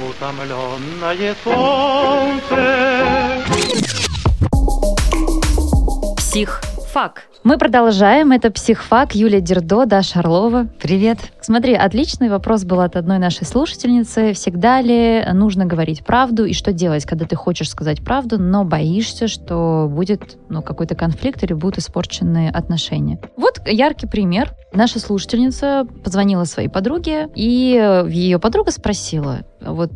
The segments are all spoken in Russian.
утомленное солнце. Псих. Фак. Мы продолжаем. Это психфак Юлия Дердо, Даша Орлова. Привет. Смотри, отличный вопрос был от одной нашей слушательницы. Всегда ли нужно говорить правду и что делать, когда ты хочешь сказать правду, но боишься, что будет ну, какой-то конфликт или будут испорчены отношения? Вот яркий пример. Наша слушательница позвонила своей подруге, и ее подруга спросила, вот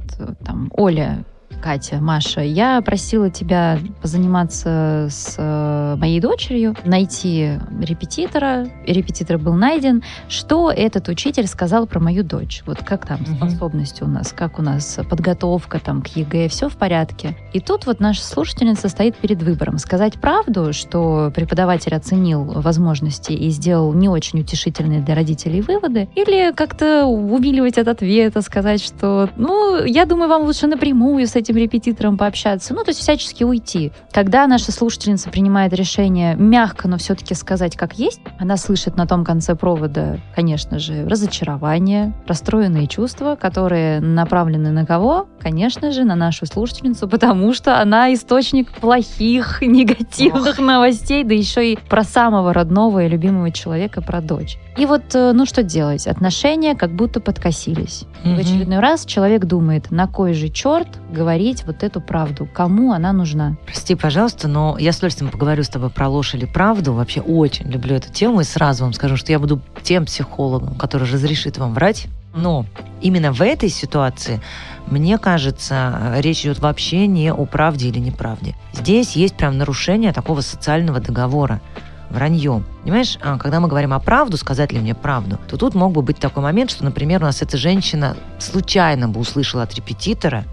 там, Оля, Катя, Маша, я просила тебя позаниматься с э, моей дочерью, найти репетитора. Репетитор был найден. Что этот учитель сказал про мою дочь? Вот как там угу. способности у нас, как у нас подготовка там к ЕГЭ, все в порядке. И тут вот наша слушательница стоит перед выбором. Сказать правду, что преподаватель оценил возможности и сделал не очень утешительные для родителей выводы, или как-то увиливать от ответа, сказать, что, ну, я думаю, вам лучше напрямую с этим этим репетитором пообщаться, ну, то есть всячески уйти. Когда наша слушательница принимает решение мягко, но все-таки сказать как есть, она слышит на том конце провода, конечно же, разочарование, расстроенные чувства, которые направлены на кого? Конечно же, на нашу слушательницу, потому что она источник плохих, негативных Ох. новостей, да еще и про самого родного и любимого человека, про дочь. И вот, э, ну что делать? Отношения как будто подкосились. Mm-hmm. В очередной раз человек думает, на кой же черт говорить вот эту правду? Кому она нужна? Прости, пожалуйста, но я с удовольствием поговорю с тобой про ложь или правду. Вообще очень люблю эту тему и сразу вам скажу, что я буду тем психологом, который разрешит вам врать. Но именно в этой ситуации, мне кажется, речь идет вообще не о правде или неправде. Здесь есть прям нарушение такого социального договора вранье. Понимаешь, а, когда мы говорим о правду, сказать ли мне правду, то тут мог бы быть такой момент, что, например, у нас эта женщина случайно бы услышала от репетитора,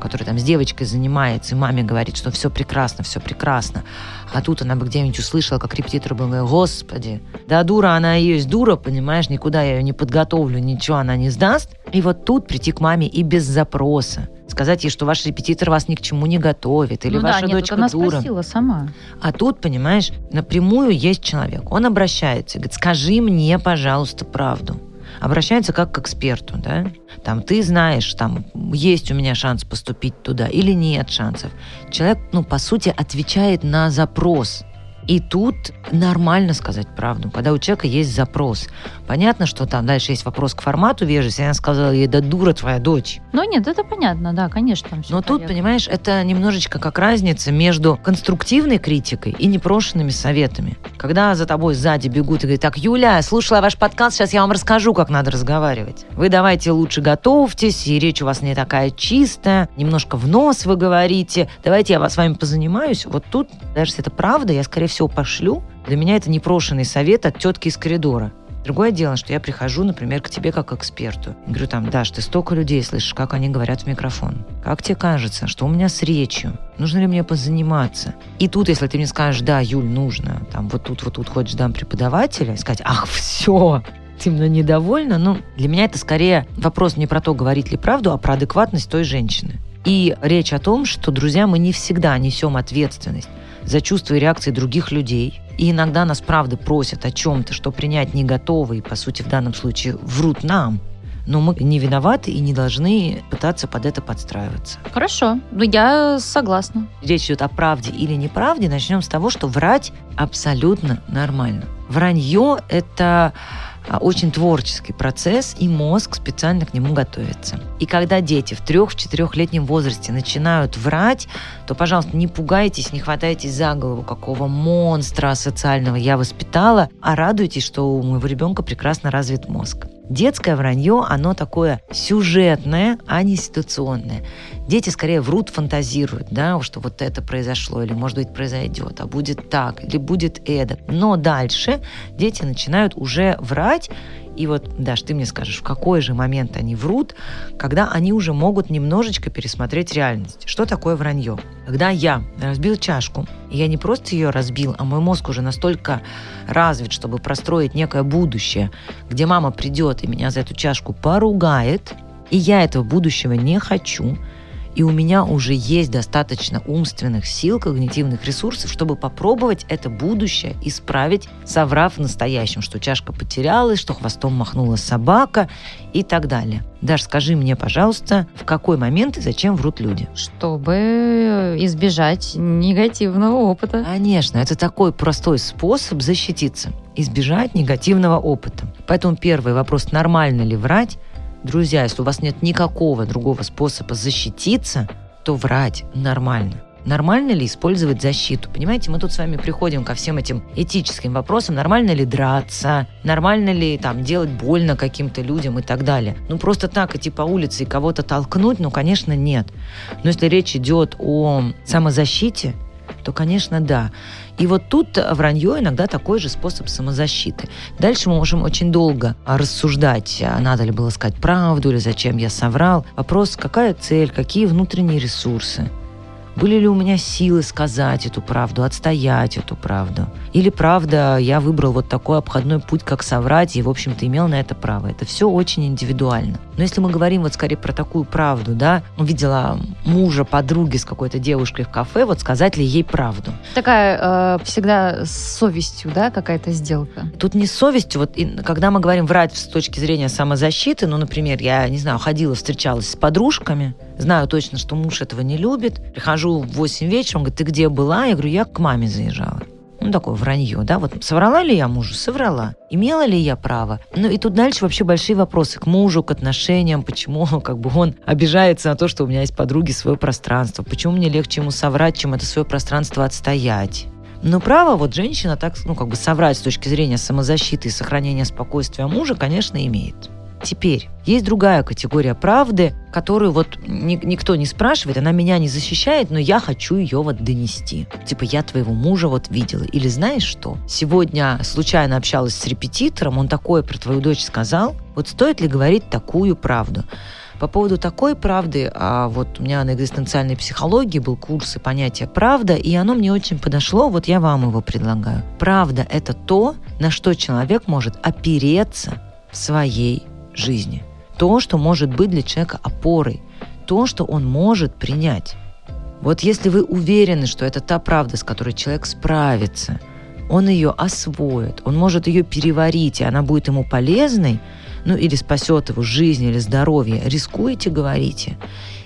который там с девочкой занимается, и маме говорит, что все прекрасно, все прекрасно. А тут она бы где-нибудь услышала, как репетитор бы говорил, господи, да дура она и есть дура, понимаешь, никуда я ее не подготовлю, ничего она не сдаст. И вот тут прийти к маме и без запроса сказать ей, что ваш репетитор вас ни к чему не готовит, или ну ваша да, нет, дочка она дура. спросила сама. А тут, понимаешь, напрямую есть человек. Он обращается, говорит, скажи мне, пожалуйста, правду обращается как к эксперту, да, там ты знаешь, там есть у меня шанс поступить туда или нет шансов. Человек, ну, по сути, отвечает на запрос. И тут нормально сказать правду, когда у человека есть запрос. Понятно, что там дальше есть вопрос к формату вежливости. Она сказала ей, да дура твоя дочь. Ну нет, это понятно, да, конечно. Но тут, понимаешь, это немножечко как разница между конструктивной критикой и непрошенными советами. Когда за тобой сзади бегут и говорят, так, Юля, слушала ваш подкаст, сейчас я вам расскажу, как надо разговаривать. Вы давайте лучше готовьтесь, и речь у вас не такая чистая, немножко в нос вы говорите, давайте я с вами позанимаюсь. Вот тут, даже если это правда, я, скорее всего, пошлю. Для меня это непрошенный совет от тетки из коридора. Другое дело, что я прихожу, например, к тебе как к эксперту. И говорю там, Даш, ты столько людей слышишь, как они говорят в микрофон. Как тебе кажется, что у меня с речью? Нужно ли мне позаниматься? И тут, если ты мне скажешь, да, Юль, нужно, там, вот тут, вот тут хочешь дам преподавателя, сказать, ах, все, ты мной недовольна, ну, для меня это скорее вопрос не про то, говорить ли правду, а про адекватность той женщины. И речь о том, что, друзья, мы не всегда несем ответственность за чувства и реакции других людей. И иногда нас, правда, просят о чем-то, что принять не готовы, и, по сути, в данном случае врут нам. Но мы не виноваты и не должны пытаться под это подстраиваться. Хорошо, ну я согласна. Речь идет о правде или неправде. Начнем с того, что врать абсолютно нормально. Вранье – это очень творческий процесс, и мозг специально к нему готовится. И когда дети в трех-четырехлетнем возрасте начинают врать, то, пожалуйста, не пугайтесь, не хватайтесь за голову, какого монстра социального я воспитала, а радуйтесь, что у моего ребенка прекрасно развит мозг. Детское вранье, оно такое сюжетное, а не ситуационное. Дети скорее врут, фантазируют, да, что вот это произошло, или, может быть, произойдет, а будет так, или будет это. Но дальше дети начинают уже врать и вот, Даш, ты мне скажешь, в какой же момент они врут, когда они уже могут немножечко пересмотреть реальность. Что такое вранье? Когда я разбил чашку, и я не просто ее разбил, а мой мозг уже настолько развит, чтобы простроить некое будущее, где мама придет и меня за эту чашку поругает, и я этого будущего не хочу, и у меня уже есть достаточно умственных сил, когнитивных ресурсов, чтобы попробовать это будущее исправить, соврав в настоящем, что чашка потерялась, что хвостом махнула собака и так далее. Даш, скажи мне, пожалуйста, в какой момент и зачем врут люди? Чтобы избежать негативного опыта. Конечно, это такой простой способ защититься, избежать негативного опыта. Поэтому первый вопрос, нормально ли врать, Друзья, если у вас нет никакого другого способа защититься, то врать нормально. Нормально ли использовать защиту? Понимаете, мы тут с вами приходим ко всем этим этическим вопросам. Нормально ли драться? Нормально ли там делать больно каким-то людям и так далее? Ну, просто так идти по улице и кого-то толкнуть, ну, конечно, нет. Но если речь идет о самозащите, то, конечно, да. И вот тут вранье иногда такой же способ самозащиты. Дальше мы можем очень долго рассуждать, а надо ли было сказать правду или зачем я соврал. Вопрос, какая цель, какие внутренние ресурсы. Были ли у меня силы сказать эту правду, отстоять эту правду? Или правда, я выбрал вот такой обходной путь, как соврать, и, в общем-то, имел на это право. Это все очень индивидуально. Но если мы говорим вот скорее про такую правду, да, увидела мужа подруги с какой-то девушкой в кафе, вот сказать ли ей правду? Такая э, всегда с совестью, да, какая-то сделка? Тут не с совестью, вот и, когда мы говорим врать с точки зрения самозащиты, ну, например, я, не знаю, ходила, встречалась с подружками, знаю точно, что муж этого не любит, прихожу в 8 вечера, он говорит, ты где была? Я говорю, я к маме заезжала. Ну, такое вранье, да, вот соврала ли я мужу? Соврала. Имела ли я право? Ну, и тут дальше вообще большие вопросы к мужу, к отношениям, почему как бы он обижается на то, что у меня есть подруги, свое пространство, почему мне легче ему соврать, чем это свое пространство отстоять. Но право вот женщина так, ну, как бы соврать с точки зрения самозащиты и сохранения спокойствия мужа, конечно, имеет. Теперь, есть другая категория правды, которую вот ни, никто не спрашивает, она меня не защищает, но я хочу ее вот донести. Типа, я твоего мужа вот видела. Или знаешь что? Сегодня случайно общалась с репетитором, он такое про твою дочь сказал. Вот стоит ли говорить такую правду? По поводу такой правды, а вот у меня на экзистенциальной психологии был курс и понятие «правда», и оно мне очень подошло, вот я вам его предлагаю. Правда – это то, на что человек может опереться в своей жизни. То, что может быть для человека опорой. То, что он может принять. Вот если вы уверены, что это та правда, с которой человек справится, он ее освоит, он может ее переварить, и она будет ему полезной, ну или спасет его жизнь или здоровье, рискуете, говорите.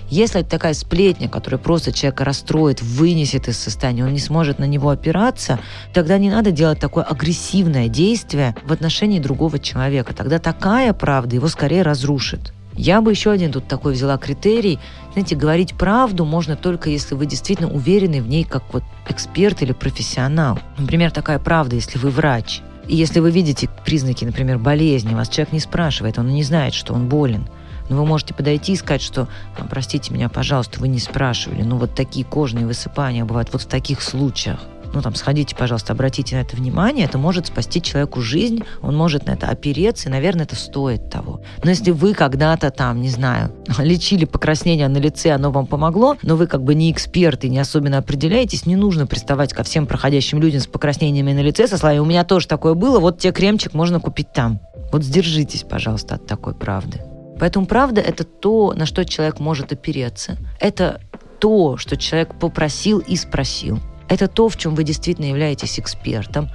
Если это такая сплетня, которая просто человека расстроит, вынесет из состояния, он не сможет на него опираться, тогда не надо делать такое агрессивное действие в отношении другого человека. Тогда такая правда его скорее разрушит. Я бы еще один тут такой взяла критерий. Знаете, говорить правду можно только если вы действительно уверены в ней как вот эксперт или профессионал. Например, такая правда, если вы врач. И если вы видите признаки, например, болезни, вас человек не спрашивает, он не знает, что он болен – но вы можете подойти и сказать, что, «А, простите меня, пожалуйста, вы не спрашивали, ну вот такие кожные высыпания бывают вот в таких случаях ну там сходите, пожалуйста, обратите на это внимание, это может спасти человеку жизнь, он может на это опереться, и, наверное, это стоит того. Но если вы когда-то там, не знаю, лечили покраснение на лице, оно вам помогло, но вы как бы не эксперт и не особенно определяетесь, не нужно приставать ко всем проходящим людям с покраснениями на лице со словами «у меня тоже такое было, вот тебе кремчик можно купить там». Вот сдержитесь, пожалуйста, от такой правды. Поэтому правда это то, на что человек может опереться. Это то, что человек попросил и спросил. Это то, в чем вы действительно являетесь экспертом.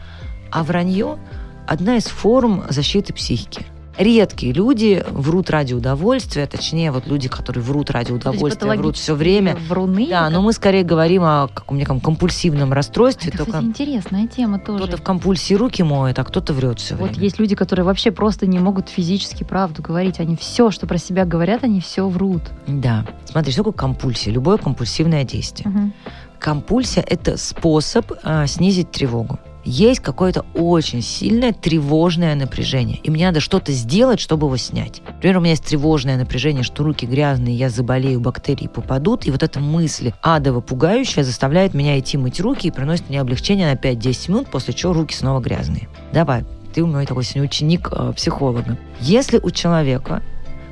А вранье – одна из форм защиты психики редкие люди врут ради удовольствия, точнее, вот люди, которые врут ради удовольствия, врут все время. Вруны? Да, но мы скорее говорим о каком неком компульсивном расстройстве. Это, только кстати, интересная тема тоже. Кто-то в компульсии руки моет, а кто-то врет все время. Вот есть люди, которые вообще просто не могут физически правду говорить. Они все, что про себя говорят, они все врут. Да. Смотри, что такое компульсия? Любое компульсивное действие. Угу. Компульсия – это способ а, снизить тревогу есть какое-то очень сильное тревожное напряжение, и мне надо что-то сделать, чтобы его снять. Например, у меня есть тревожное напряжение, что руки грязные, я заболею, бактерии попадут, и вот эта мысль адово пугающая заставляет меня идти мыть руки и приносит мне облегчение на 5-10 минут, после чего руки снова грязные. Давай, ты у меня такой сегодня ученик э, психолога. Если у человека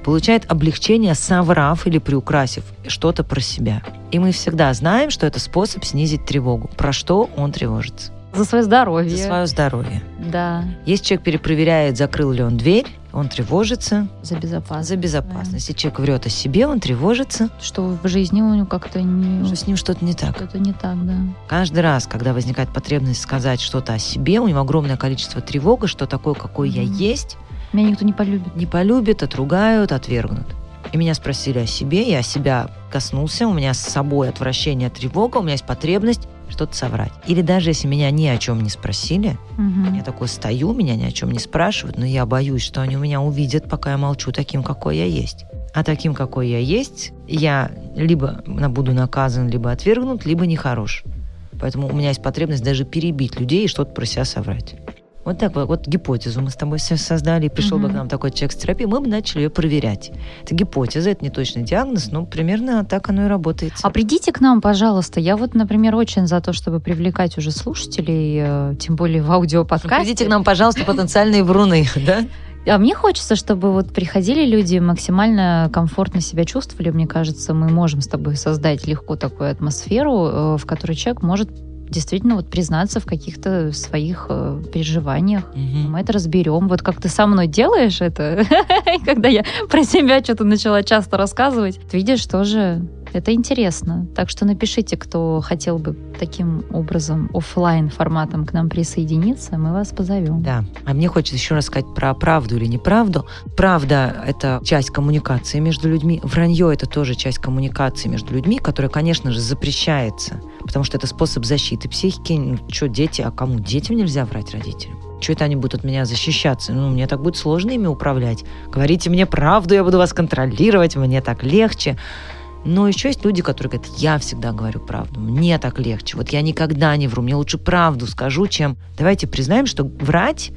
получает облегчение, соврав или приукрасив что-то про себя. И мы всегда знаем, что это способ снизить тревогу. Про что он тревожится. За свое здоровье. За свое здоровье. Да. Если человек перепроверяет, закрыл ли он дверь, он тревожится. За безопасность. За безопасность. Если человек врет о себе, он тревожится. Что в жизни у него как-то не... Что с ним что-то не так. Что-то не так, да. Каждый раз, когда возникает потребность сказать что-то о себе, у него огромное количество тревога, что такое, какой я есть. Меня никто не полюбит. Не полюбит, отругают, отвергнут. И меня спросили о себе, я себя коснулся, у меня с собой отвращение, тревога, у меня есть потребность что-то соврать. Или даже если меня ни о чем не спросили, Мгм. я такой стою, меня ни о чем не спрашивают, но я боюсь, что они у меня увидят, пока я молчу таким, какой я есть. А таким, какой я есть, я либо буду наказан, либо отвергнут, либо нехорош. Поэтому у меня есть потребность даже перебить людей и что-то про себя соврать. Вот так вот, вот гипотезу мы с тобой все создали, и пришел бы Мгм. к нам такой человек с терапией, мы бы начали ее проверять. Это гипотеза, это не точный диагноз, но примерно так оно и работает. А придите к нам, пожалуйста. Я вот, например, очень за то, чтобы привлекать уже слушателей, э, тем более в аудиоподкасте. Придите к нам, пожалуйста, потенциальные вруны, да? А мне хочется, чтобы вот приходили люди, максимально комфортно себя чувствовали. Мне кажется, мы можем с тобой создать легко такую атмосферу, э, в которой человек может действительно вот признаться в каких-то своих э, переживаниях. Мгм. Мы это разберем. Вот как ты со мной делаешь это, когда я про себя что-то начала часто рассказывать, ты видишь, тоже это интересно. Так что напишите, кто хотел бы таким образом оффлайн форматом к нам присоединиться, мы вас позовем. Да. А мне хочется еще раз сказать про правду или неправду. Правда — это часть коммуникации между людьми. Вранье — это тоже часть коммуникации между людьми, которая, конечно же, запрещается. Потому что это способ защиты психики. Ну, что, дети? А кому? Детям нельзя врать родителям. Что это они будут от меня защищаться? Ну, мне так будет сложно ими управлять. Говорите мне правду, я буду вас контролировать, мне так легче. Но еще есть люди, которые говорят, я всегда говорю правду, мне так легче, вот я никогда не вру, мне лучше правду скажу, чем... Давайте признаем, что врать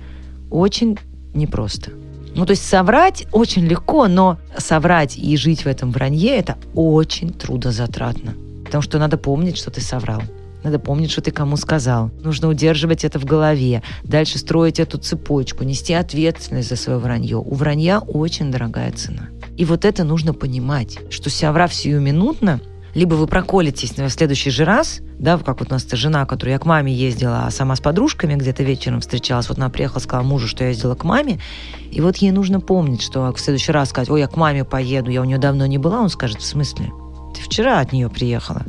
очень непросто. Ну, то есть соврать очень легко, но соврать и жить в этом вранье – это очень трудозатратно. Потому что надо помнить, что ты соврал. Надо помнить, что ты кому сказал. Нужно удерживать это в голове. Дальше строить эту цепочку, нести ответственность за свое вранье. У вранья очень дорогая цена. И вот это нужно понимать, что соврав сиюминутно, либо вы проколитесь в следующий же раз, да, как вот у нас эта жена, которую я к маме ездила, а сама с подружками где-то вечером встречалась, вот она приехала, сказала мужу, что я ездила к маме, и вот ей нужно помнить, что в следующий раз сказать, ой, я к маме поеду, я у нее давно не была, он скажет, в смысле? Ты вчера от нее приехала.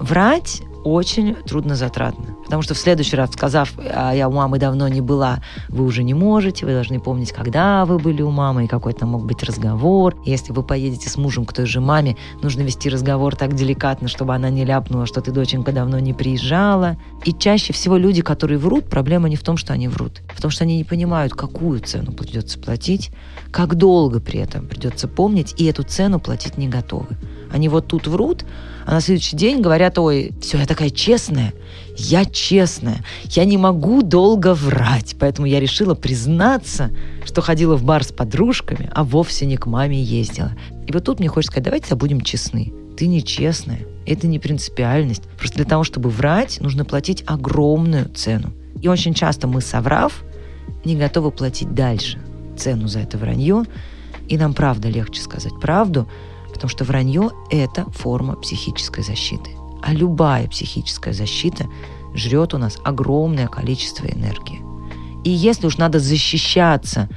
Врать очень труднозатратно. Потому что в следующий раз, сказав, а я у мамы давно не была, вы уже не можете, вы должны помнить, когда вы были у мамы, и какой там мог быть разговор. Если вы поедете с мужем к той же маме, нужно вести разговор так деликатно, чтобы она не ляпнула, что ты, доченька, давно не приезжала. И чаще всего люди, которые врут, проблема не в том, что они врут, а в том, что они не понимают, какую цену придется платить, как долго при этом придется помнить, и эту цену платить не готовы. Они вот тут врут, а на следующий день говорят, ой, все, я такая честная, я честная, я не могу долго врать, поэтому я решила признаться, что ходила в бар с подружками, а вовсе не к маме ездила. И вот тут мне хочется сказать, давайте будем честны. Ты нечестная, это не принципиальность. Просто для того, чтобы врать, нужно платить огромную цену. И очень часто мы, соврав, не готовы платить дальше цену за это вранье, и нам правда легче сказать правду, потому что вранье – это форма психической защиты. А любая психическая защита жрет у нас огромное количество энергии. И если уж надо защищаться,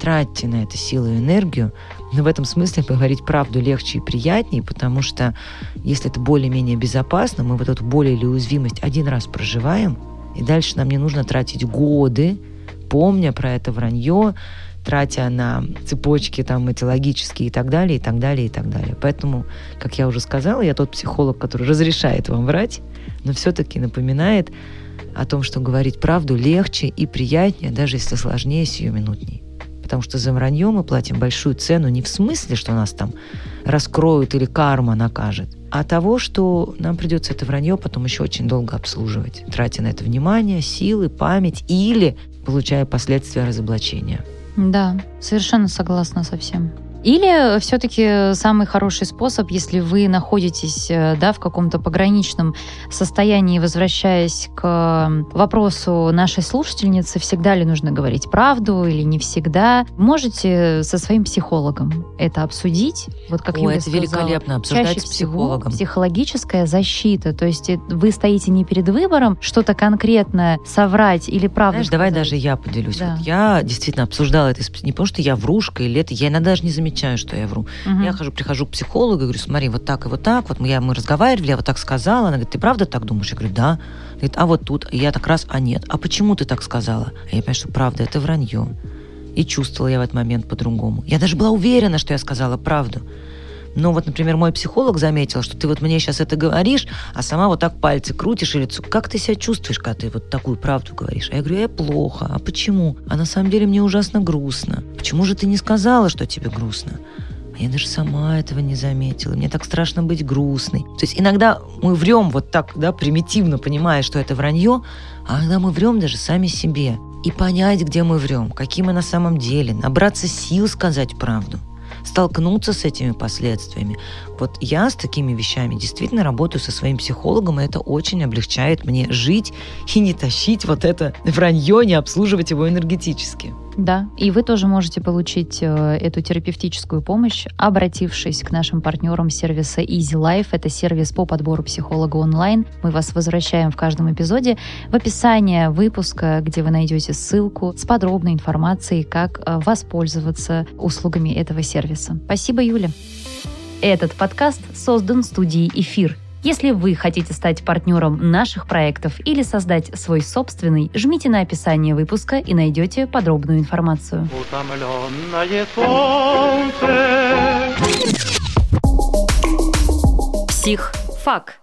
тратьте на это силу и энергию, но в этом смысле говорить правду легче и приятнее, потому что если это более-менее безопасно, мы вот эту боль или уязвимость один раз проживаем, и дальше нам не нужно тратить годы, помня про это вранье, тратя на цепочки там этиологические и так далее, и так далее, и так далее. Поэтому, как я уже сказала, я тот психолог, который разрешает вам врать, но все-таки напоминает о том, что говорить правду легче и приятнее, даже если сложнее сиюминутней. Потому что за вранье мы платим большую цену не в смысле, что нас там раскроют или карма накажет, а того, что нам придется это вранье потом еще очень долго обслуживать, тратя на это внимание, силы, память или получая последствия разоблачения. Да, совершенно согласна со всем. Или все-таки самый хороший способ, если вы находитесь э, да, в каком-то пограничном состоянии, возвращаясь к вопросу нашей слушательницы, всегда ли нужно говорить правду или не всегда, можете со своим психологом это обсудить. Вот как Ой, это сказала, великолепно, обсуждать чаще с психологом. Психологическая защита, то есть вы стоите не перед выбором что-то конкретное соврать или правду Знаешь, давай даже я поделюсь. Да. Вот я действительно обсуждала это не потому, что я врушка или это, я иногда даже не замечаю, что я вру. Угу. Я хожу, прихожу к психологу и говорю, смотри, вот так и вот так, вот мы, я, мы разговаривали, я вот так сказала. Она говорит, ты правда так думаешь? Я говорю, да. Говорит, а вот тут, и я так раз, а нет. А почему ты так сказала? А я понимаю, что правда, это вранье. И чувствовала я в этот момент по-другому. Я даже была уверена, что я сказала правду. Но вот, например, мой психолог заметил, что ты вот мне сейчас это говоришь, а сама вот так пальцы крутишь и лицо. Как ты себя чувствуешь, когда ты вот такую правду говоришь? А я говорю, я плохо. А почему? А на самом деле мне ужасно грустно. Почему же ты не сказала, что тебе грустно? А я даже сама этого не заметила. Мне так страшно быть грустной. То есть иногда мы врем вот так, да, примитивно понимая, что это вранье, а иногда мы врем даже сами себе. И понять, где мы врем, какие мы на самом деле, набраться сил сказать правду столкнуться с этими последствиями. Вот я с такими вещами действительно работаю со своим психологом, и это очень облегчает мне жить и не тащить вот это вранье, не обслуживать его энергетически. Да, и вы тоже можете получить э, эту терапевтическую помощь, обратившись к нашим партнерам сервиса Easy Life. Это сервис по подбору психолога онлайн. Мы вас возвращаем в каждом эпизоде в описание выпуска, где вы найдете ссылку с подробной информацией, как э, воспользоваться услугами этого сервиса. Спасибо, Юля. Этот подкаст создан студией «Эфир» Если вы хотите стать партнером наших проектов или создать свой собственный, жмите на описание выпуска и найдете подробную информацию. Псих. Фак.